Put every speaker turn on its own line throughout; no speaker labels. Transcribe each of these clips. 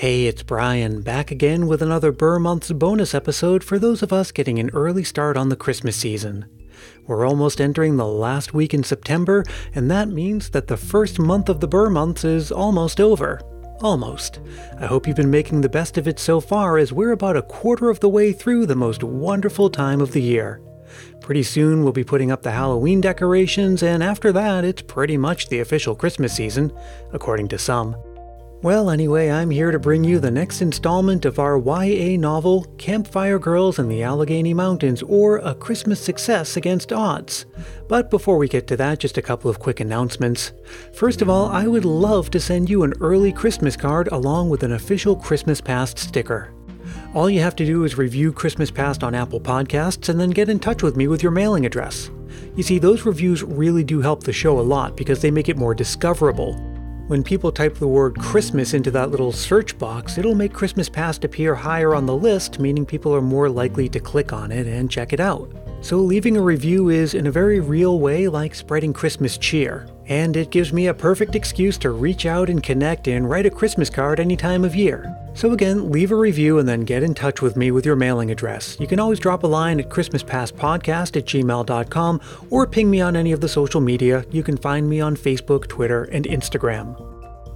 Hey, it's Brian, back again with another Ber Months bonus episode for those of us getting an early start on the Christmas season. We're almost entering the last week in September, and that means that the first month of the Ber Months is almost over. Almost. I hope you've been making the best of it so far, as we're about a quarter of the way through the most wonderful time of the year. Pretty soon we'll be putting up the Halloween decorations, and after that, it's pretty much the official Christmas season, according to some. Well, anyway, I'm here to bring you the next installment of our YA novel, Campfire Girls in the Allegheny Mountains, or A Christmas Success Against Odds. But before we get to that, just a couple of quick announcements. First of all, I would love to send you an early Christmas card along with an official Christmas Past sticker. All you have to do is review Christmas Past on Apple Podcasts and then get in touch with me with your mailing address. You see, those reviews really do help the show a lot because they make it more discoverable. When people type the word Christmas into that little search box, it'll make Christmas Past appear higher on the list, meaning people are more likely to click on it and check it out. So leaving a review is, in a very real way, like spreading Christmas cheer. And it gives me a perfect excuse to reach out and connect and write a Christmas card any time of year. So again, leave a review and then get in touch with me with your mailing address. You can always drop a line at christmaspastpodcast at gmail.com or ping me on any of the social media. You can find me on Facebook, Twitter, and Instagram.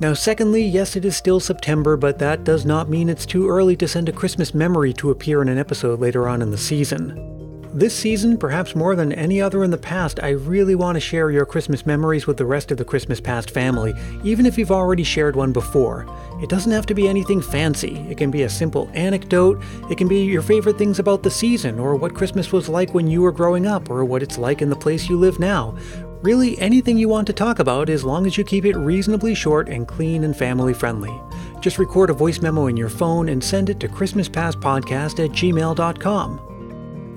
Now, secondly, yes, it is still September, but that does not mean it's too early to send a Christmas memory to appear in an episode later on in the season. This season, perhaps more than any other in the past, I really want to share your Christmas memories with the rest of the Christmas Past family, even if you've already shared one before. It doesn't have to be anything fancy. It can be a simple anecdote, it can be your favorite things about the season, or what Christmas was like when you were growing up, or what it's like in the place you live now. Really, anything you want to talk about as long as you keep it reasonably short and clean and family friendly. Just record a voice memo in your phone and send it to ChristmasPastPodcast at gmail.com.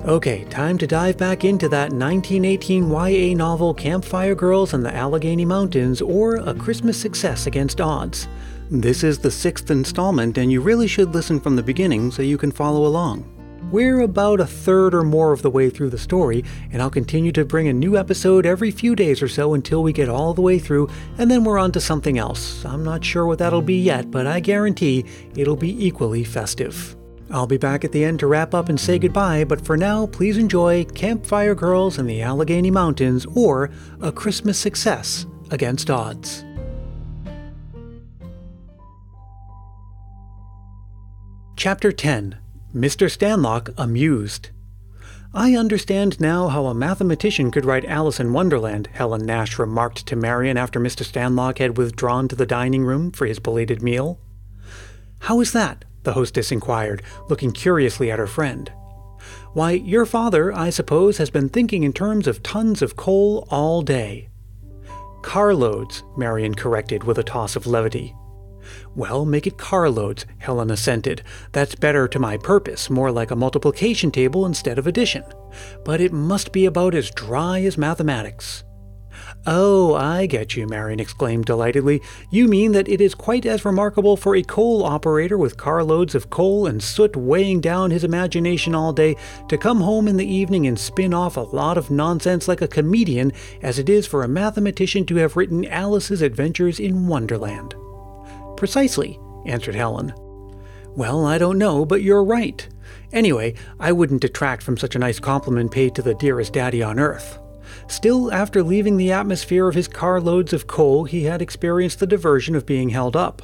Okay, time to dive back into that 1918 YA novel Campfire Girls in the Allegheny Mountains or A Christmas Success Against Odds. This is the sixth installment, and you really should listen from the beginning so you can follow along. We're about a third or more of the way through the story, and I'll continue to bring a new episode every few days or so until we get all the way through, and then we're on to something else. I'm not sure what that'll be yet, but I guarantee it'll be equally festive. I'll be back at the end to wrap up and say goodbye, but for now, please enjoy Campfire Girls in the Allegheny Mountains or A Christmas Success Against Odds. Chapter 10 Mr. Stanlock Amused. I understand now how a mathematician could write Alice in Wonderland, Helen Nash remarked to Marion after Mr. Stanlock had withdrawn to the dining room for his belated meal. How is that? The hostess inquired, looking curiously at her friend. Why, your father, I suppose, has been thinking in terms of tons of coal all day. Carloads, Marion corrected with a toss of levity. Well, make it carloads, Helen assented. That's better to my purpose, more like a multiplication table instead of addition. But it must be about as dry as mathematics. Oh, I get you, Marion exclaimed delightedly. You mean that it is quite as remarkable for a coal operator with carloads of coal and soot weighing down his imagination all day to come home in the evening and spin off a lot of nonsense like a comedian as it is for a mathematician to have written Alice's Adventures in Wonderland. Precisely, answered Helen. Well, I don't know, but you're right. Anyway, I wouldn't detract from such a nice compliment paid to the dearest daddy on earth. Still, after leaving the atmosphere of his carloads of coal, he had experienced the diversion of being held up.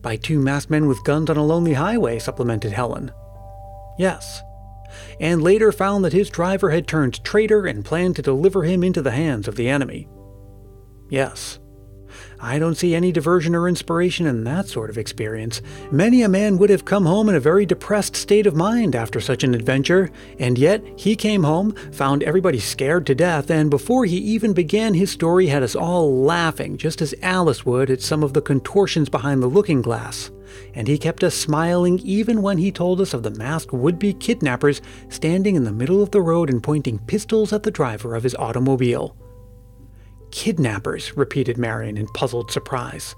By two masked men with guns on a lonely highway, supplemented Helen. Yes. And later found that his driver had turned traitor and planned to deliver him into the hands of the enemy. Yes. I don't see any diversion or inspiration in that sort of experience. Many a man would have come home in a very depressed state of mind after such an adventure, and yet he came home, found everybody scared to death, and before he even began his story had us all laughing, just as Alice would at some of the contortions behind the looking glass. And he kept us smiling even when he told us of the masked would be kidnappers standing in the middle of the road and pointing pistols at the driver of his automobile. Kidnappers, repeated Marion in puzzled surprise.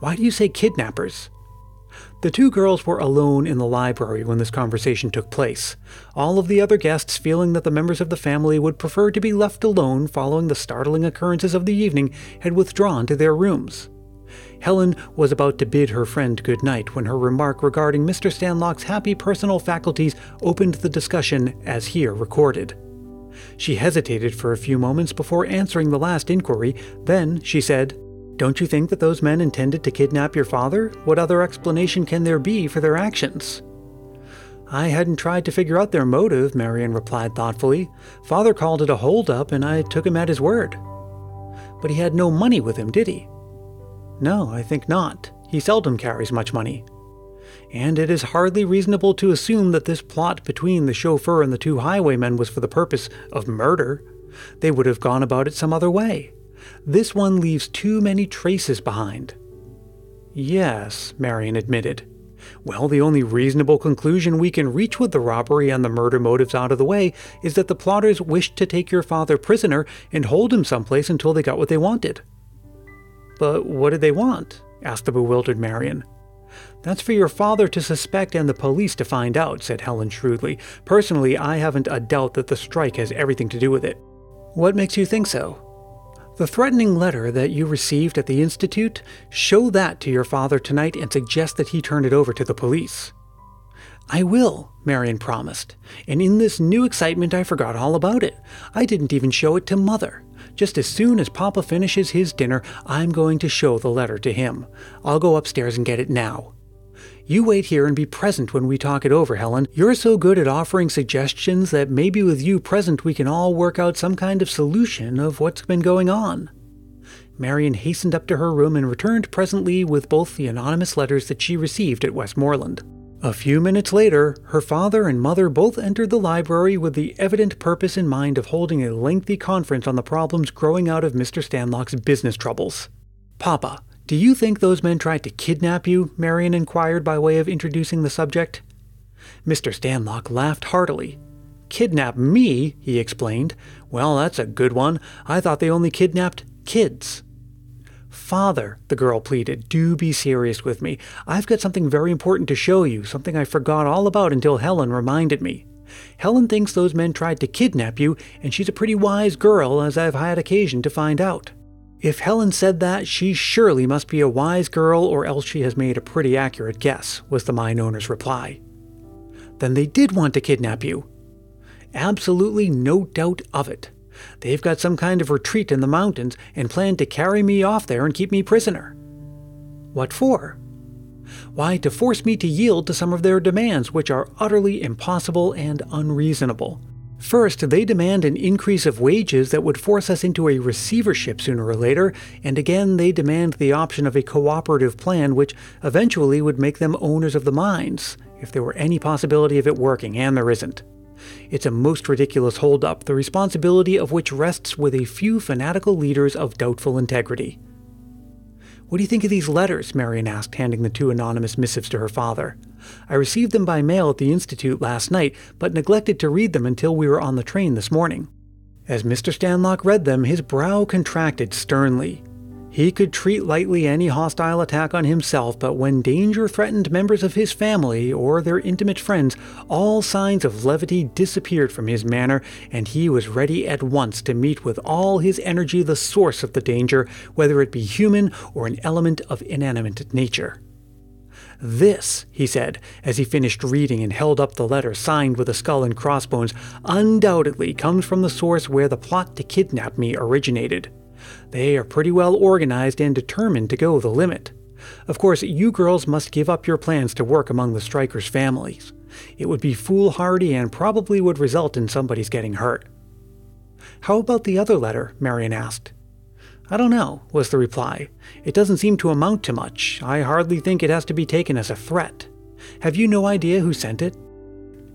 Why do you say kidnappers? The two girls were alone in the library when this conversation took place, all of the other guests feeling that the members of the family would prefer to be left alone following the startling occurrences of the evening had withdrawn to their rooms. Helen was about to bid her friend good night when her remark regarding Mr. Stanlock's happy personal faculties opened the discussion as here recorded. She hesitated for a few moments before answering the last inquiry, then she said, Don't you think that those men intended to kidnap your father? What other explanation can there be for their actions? I hadn't tried to figure out their motive, Marion replied thoughtfully. Father called it a holdup, and I took him at his word. But he had no money with him, did he? No, I think not. He seldom carries much money. And it is hardly reasonable to assume that this plot between the chauffeur and the two highwaymen was for the purpose of murder. They would have gone about it some other way. This one leaves too many traces behind. Yes, Marion admitted. Well, the only reasonable conclusion we can reach with the robbery and the murder motives out of the way is that the plotters wished to take your father prisoner and hold him someplace until they got what they wanted. But what did they want? asked the bewildered Marion. That's for your father to suspect and the police to find out, said Helen shrewdly. Personally, I haven't a doubt that the strike has everything to do with it. What makes you think so? The threatening letter that you received at the Institute, show that to your father tonight and suggest that he turn it over to the police. I will, Marion promised, and in this new excitement I forgot all about it. I didn't even show it to Mother. Just as soon as Papa finishes his dinner, I'm going to show the letter to him. I'll go upstairs and get it now. You wait here and be present when we talk it over, Helen. You're so good at offering suggestions that maybe with you present we can all work out some kind of solution of what's been going on. Marion hastened up to her room and returned presently with both the anonymous letters that she received at Westmoreland. A few minutes later, her father and mother both entered the library with the evident purpose in mind of holding a lengthy conference on the problems growing out of Mr. Stanlock's business troubles. Papa, do you think those men tried to kidnap you? Marion inquired by way of introducing the subject. Mr. Stanlock laughed heartily. Kidnap me? he explained. Well, that's a good one. I thought they only kidnapped kids. Father, the girl pleaded, do be serious with me. I've got something very important to show you, something I forgot all about until Helen reminded me. Helen thinks those men tried to kidnap you, and she's a pretty wise girl, as I've had occasion to find out. If Helen said that, she surely must be a wise girl, or else she has made a pretty accurate guess, was the mine owner's reply. Then they did want to kidnap you. Absolutely no doubt of it. They've got some kind of retreat in the mountains and plan to carry me off there and keep me prisoner. What for? Why, to force me to yield to some of their demands, which are utterly impossible and unreasonable. First, they demand an increase of wages that would force us into a receivership sooner or later, and again they demand the option of a cooperative plan which eventually would make them owners of the mines, if there were any possibility of it working, and there isn't. It's a most ridiculous holdup, the responsibility of which rests with a few fanatical leaders of doubtful integrity. What do you think of these letters? Marion asked, handing the two anonymous missives to her father. I received them by mail at the Institute last night, but neglected to read them until we were on the train this morning. As Mr. Stanlock read them, his brow contracted sternly. He could treat lightly any hostile attack on himself, but when danger threatened members of his family or their intimate friends, all signs of levity disappeared from his manner, and he was ready at once to meet with all his energy the source of the danger, whether it be human or an element of inanimate nature. This, he said, as he finished reading and held up the letter signed with a skull and crossbones, undoubtedly comes from the source where the plot to kidnap me originated. They are pretty well organized and determined to go the limit. Of course, you girls must give up your plans to work among the strikers' families. It would be foolhardy and probably would result in somebody's getting hurt. How about the other letter? Marion asked. I don't know, was the reply. It doesn't seem to amount to much. I hardly think it has to be taken as a threat. Have you no idea who sent it?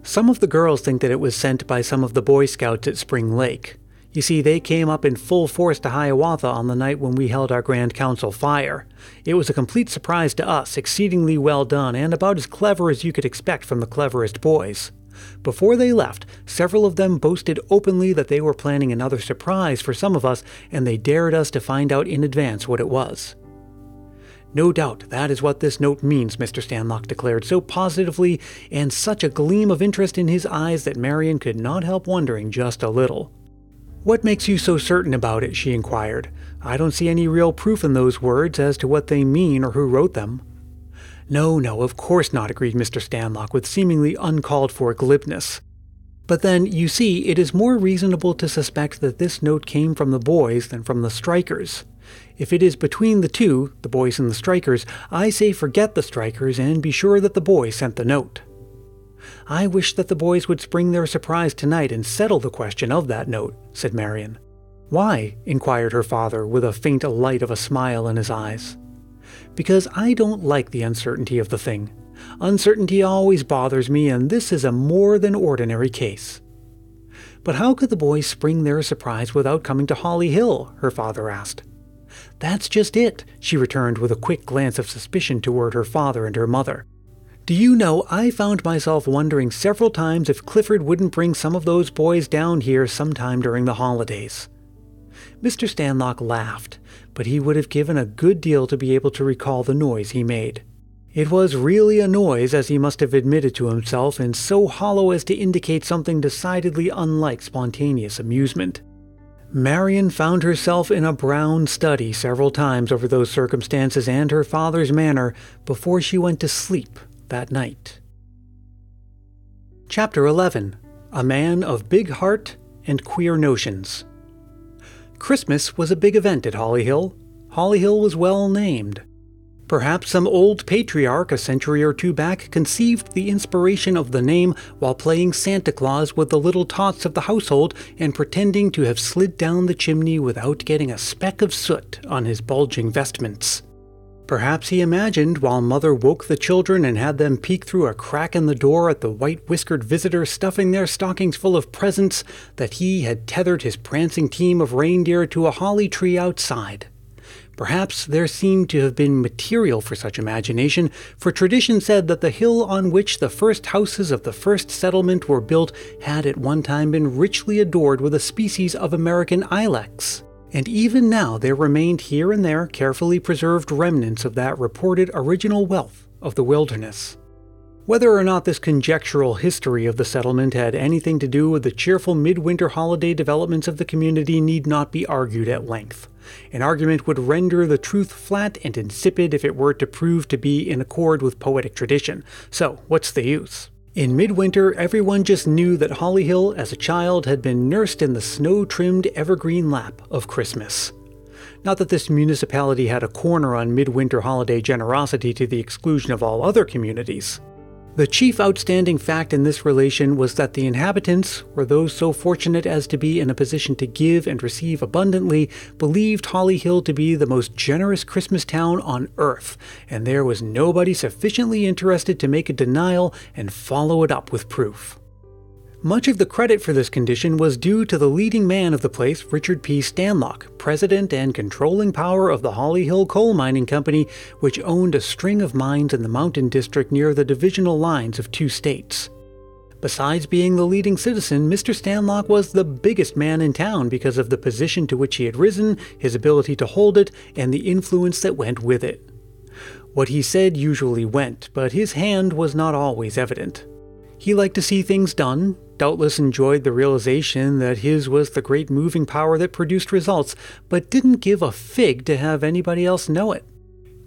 Some of the girls think that it was sent by some of the Boy Scouts at Spring Lake. You see, they came up in full force to Hiawatha on the night when we held our Grand Council fire. It was a complete surprise to us, exceedingly well done, and about as clever as you could expect from the cleverest boys. Before they left, several of them boasted openly that they were planning another surprise for some of us, and they dared us to find out in advance what it was. No doubt that is what this note means, Mr. Stanlock declared so positively, and such a gleam of interest in his eyes that Marion could not help wondering just a little. What makes you so certain about it? she inquired. I don't see any real proof in those words as to what they mean or who wrote them. No, no, of course not, agreed Mr. Stanlock with seemingly uncalled for glibness. But then, you see, it is more reasonable to suspect that this note came from the boys than from the strikers. If it is between the two, the boys and the strikers, I say forget the strikers and be sure that the boys sent the note. I wish that the boys would spring their surprise tonight and settle the question of that note, said Marion. Why? inquired her father, with a faint light of a smile in his eyes. Because I don't like the uncertainty of the thing. Uncertainty always bothers me, and this is a more than ordinary case. But how could the boys spring their surprise without coming to Holly Hill? her father asked. That's just it, she returned with a quick glance of suspicion toward her father and her mother. Do you know, I found myself wondering several times if Clifford wouldn't bring some of those boys down here sometime during the holidays. Mr. Stanlock laughed, but he would have given a good deal to be able to recall the noise he made. It was really a noise, as he must have admitted to himself, and so hollow as to indicate something decidedly unlike spontaneous amusement. Marion found herself in a brown study several times over those circumstances and her father's manner before she went to sleep that night. Chapter 11 A Man of Big Heart and Queer Notions. Christmas was a big event at Holly Hill. Holly Hill was well named. Perhaps some old patriarch a century or two back conceived the inspiration of the name while playing Santa Claus with the little tots of the household and pretending to have slid down the chimney without getting a speck of soot on his bulging vestments. Perhaps he imagined while Mother woke the children and had them peek through a crack in the door at the white whiskered visitor stuffing their stockings full of presents that he had tethered his prancing team of reindeer to a holly tree outside. Perhaps there seemed to have been material for such imagination, for tradition said that the hill on which the first houses of the first settlement were built had at one time been richly adored with a species of American ilex. And even now there remained here and there carefully preserved remnants of that reported original wealth of the wilderness. Whether or not this conjectural history of the settlement had anything to do with the cheerful midwinter holiday developments of the community need not be argued at length. An argument would render the truth flat and insipid if it were to prove to be in accord with poetic tradition. So, what's the use? In midwinter, everyone just knew that Holly Hill, as a child, had been nursed in the snow trimmed evergreen lap of Christmas. Not that this municipality had a corner on midwinter holiday generosity to the exclusion of all other communities. The chief outstanding fact in this relation was that the inhabitants, or those so fortunate as to be in a position to give and receive abundantly, believed Holly Hill to be the most generous Christmas town on earth, and there was nobody sufficiently interested to make a denial and follow it up with proof. Much of the credit for this condition was due to the leading man of the place, Richard P. Stanlock, president and controlling power of the Holly Hill Coal Mining Company, which owned a string of mines in the mountain district near the divisional lines of two states. Besides being the leading citizen, Mr. Stanlock was the biggest man in town because of the position to which he had risen, his ability to hold it, and the influence that went with it. What he said usually went, but his hand was not always evident. He liked to see things done, doubtless enjoyed the realization that his was the great moving power that produced results, but didn't give a fig to have anybody else know it.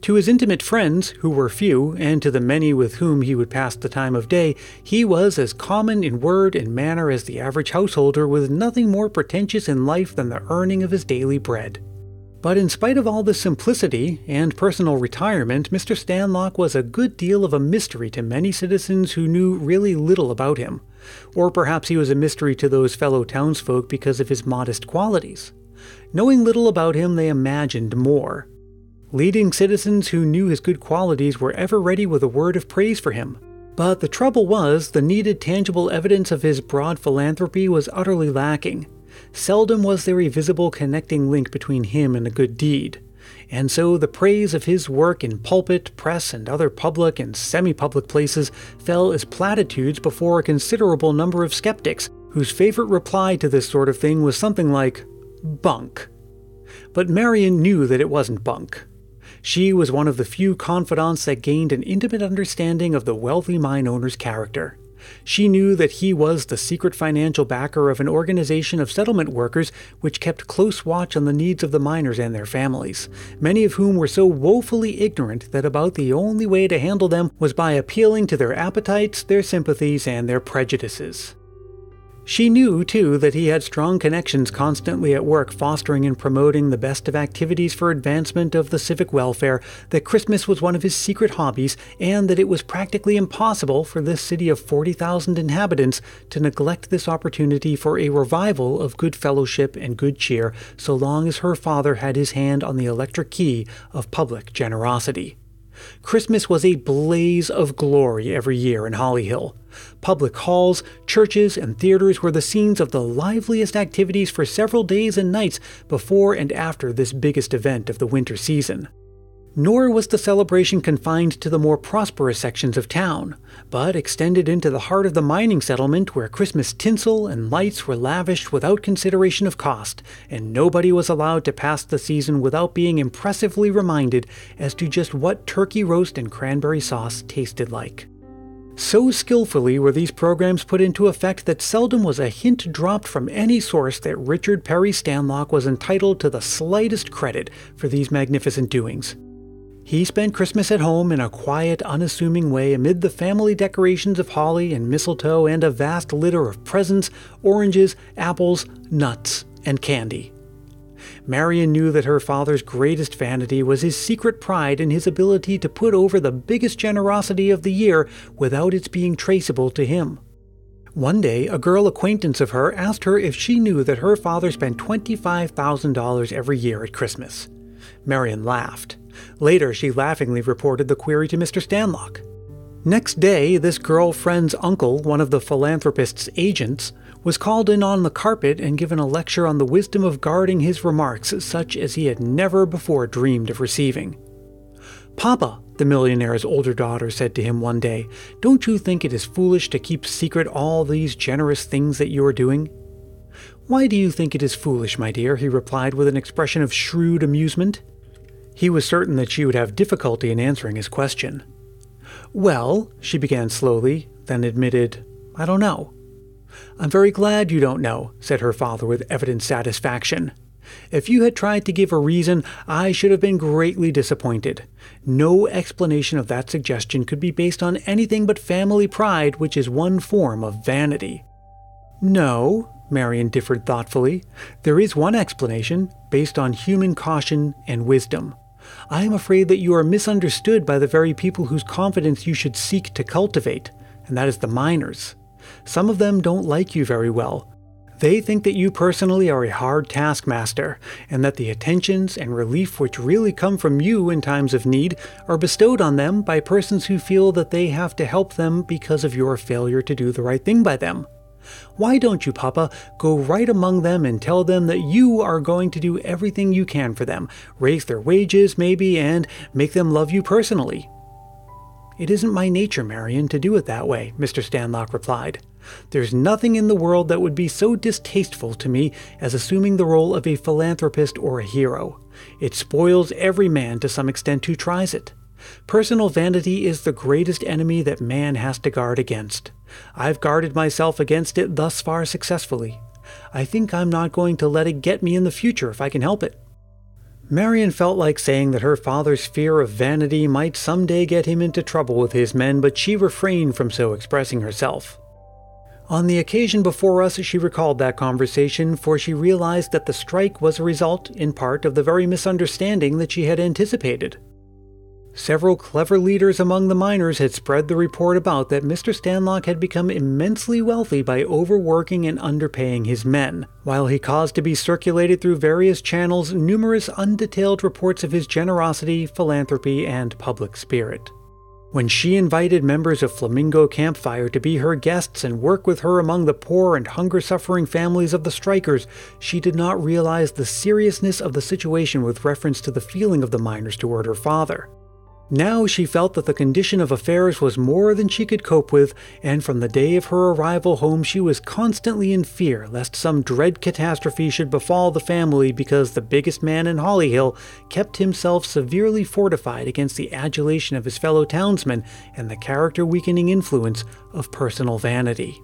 To his intimate friends, who were few, and to the many with whom he would pass the time of day, he was as common in word and manner as the average householder, with nothing more pretentious in life than the earning of his daily bread. But in spite of all this simplicity and personal retirement, Mr. Stanlock was a good deal of a mystery to many citizens who knew really little about him. Or perhaps he was a mystery to those fellow townsfolk because of his modest qualities. Knowing little about him, they imagined more. Leading citizens who knew his good qualities were ever ready with a word of praise for him. But the trouble was, the needed tangible evidence of his broad philanthropy was utterly lacking. Seldom was there a visible connecting link between him and a good deed, and so the praise of his work in pulpit, press, and other public and semi public places fell as platitudes before a considerable number of skeptics, whose favorite reply to this sort of thing was something like, bunk. But Marion knew that it wasn't bunk. She was one of the few confidants that gained an intimate understanding of the wealthy mine owner's character. She knew that he was the secret financial backer of an organization of settlement workers which kept close watch on the needs of the miners and their families, many of whom were so woefully ignorant that about the only way to handle them was by appealing to their appetites, their sympathies, and their prejudices. She knew, too, that he had strong connections constantly at work fostering and promoting the best of activities for advancement of the civic welfare, that Christmas was one of his secret hobbies, and that it was practically impossible for this city of 40,000 inhabitants to neglect this opportunity for a revival of good fellowship and good cheer so long as her father had his hand on the electric key of public generosity. Christmas was a blaze of glory every year in Hollyhill. Public halls, churches, and theaters were the scenes of the liveliest activities for several days and nights before and after this biggest event of the winter season. Nor was the celebration confined to the more prosperous sections of town, but extended into the heart of the mining settlement where Christmas tinsel and lights were lavished without consideration of cost, and nobody was allowed to pass the season without being impressively reminded as to just what turkey roast and cranberry sauce tasted like. So skillfully were these programs put into effect that seldom was a hint dropped from any source that Richard Perry Stanlock was entitled to the slightest credit for these magnificent doings. He spent Christmas at home in a quiet, unassuming way amid the family decorations of holly and mistletoe and a vast litter of presents, oranges, apples, nuts, and candy. Marion knew that her father's greatest vanity was his secret pride in his ability to put over the biggest generosity of the year without its being traceable to him. One day, a girl acquaintance of her asked her if she knew that her father spent $25,000 every year at Christmas. Marion laughed. Later, she laughingly reported the query to Mr. Stanlock. Next day, this girl friend's uncle, one of the philanthropist's agents, was called in on the carpet and given a lecture on the wisdom of guarding his remarks such as he had never before dreamed of receiving. Papa, the millionaire's older daughter said to him one day, don't you think it is foolish to keep secret all these generous things that you are doing? Why do you think it is foolish, my dear? he replied with an expression of shrewd amusement. He was certain that she would have difficulty in answering his question. Well, she began slowly, then admitted, I don't know. I'm very glad you don't know, said her father with evident satisfaction. If you had tried to give a reason, I should have been greatly disappointed. No explanation of that suggestion could be based on anything but family pride, which is one form of vanity. No, Marion differed thoughtfully. There is one explanation, based on human caution and wisdom. I am afraid that you are misunderstood by the very people whose confidence you should seek to cultivate, and that is the miners. Some of them don't like you very well. They think that you personally are a hard taskmaster, and that the attentions and relief which really come from you in times of need are bestowed on them by persons who feel that they have to help them because of your failure to do the right thing by them. Why don't you, Papa, go right among them and tell them that you are going to do everything you can for them, raise their wages, maybe, and make them love you personally? It isn't my nature, Marion, to do it that way, Mr. Stanlock replied. There's nothing in the world that would be so distasteful to me as assuming the role of a philanthropist or a hero. It spoils every man to some extent who tries it. Personal vanity is the greatest enemy that man has to guard against. I've guarded myself against it thus far successfully. I think I'm not going to let it get me in the future if I can help it. Marion felt like saying that her father's fear of vanity might someday get him into trouble with his men, but she refrained from so expressing herself. On the occasion before us, she recalled that conversation, for she realized that the strike was a result, in part, of the very misunderstanding that she had anticipated. Several clever leaders among the miners had spread the report about that Mr. Stanlock had become immensely wealthy by overworking and underpaying his men, while he caused to be circulated through various channels numerous undetailed reports of his generosity, philanthropy, and public spirit. When she invited members of Flamingo Campfire to be her guests and work with her among the poor and hunger suffering families of the strikers, she did not realize the seriousness of the situation with reference to the feeling of the miners toward her father. Now she felt that the condition of affairs was more than she could cope with, and from the day of her arrival home she was constantly in fear lest some dread catastrophe should befall the family because the biggest man in Hollyhill kept himself severely fortified against the adulation of his fellow townsmen and the character weakening influence of personal vanity.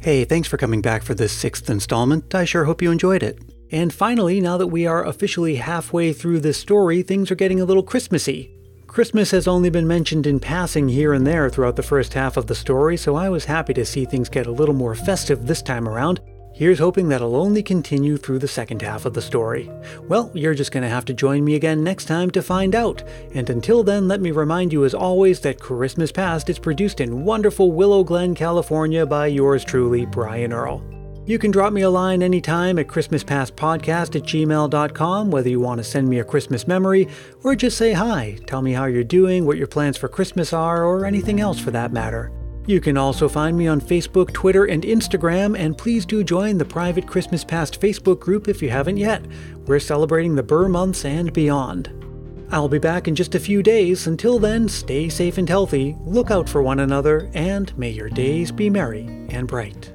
Hey, thanks for coming back for this sixth installment. I sure hope you enjoyed it. And finally, now that we are officially halfway through this story, things are getting a little Christmassy. Christmas has only been mentioned in passing here and there throughout the first half of the story, so I was happy to see things get a little more festive this time around, Here's hoping that'll only continue through the second half of the story. Well, you're just going to have to join me again next time to find out. And until then, let me remind you as always that Christmas Past is produced in wonderful Willow Glen, California by yours truly, Brian Earl. You can drop me a line anytime at ChristmasPastPodcast at gmail.com, whether you want to send me a Christmas memory or just say hi, tell me how you're doing, what your plans for Christmas are, or anything else for that matter. You can also find me on Facebook, Twitter, and Instagram, and please do join the private Christmas Past Facebook group if you haven't yet. We're celebrating the Ber months and beyond. I'll be back in just a few days. Until then, stay safe and healthy, look out for one another, and may your days be merry and bright.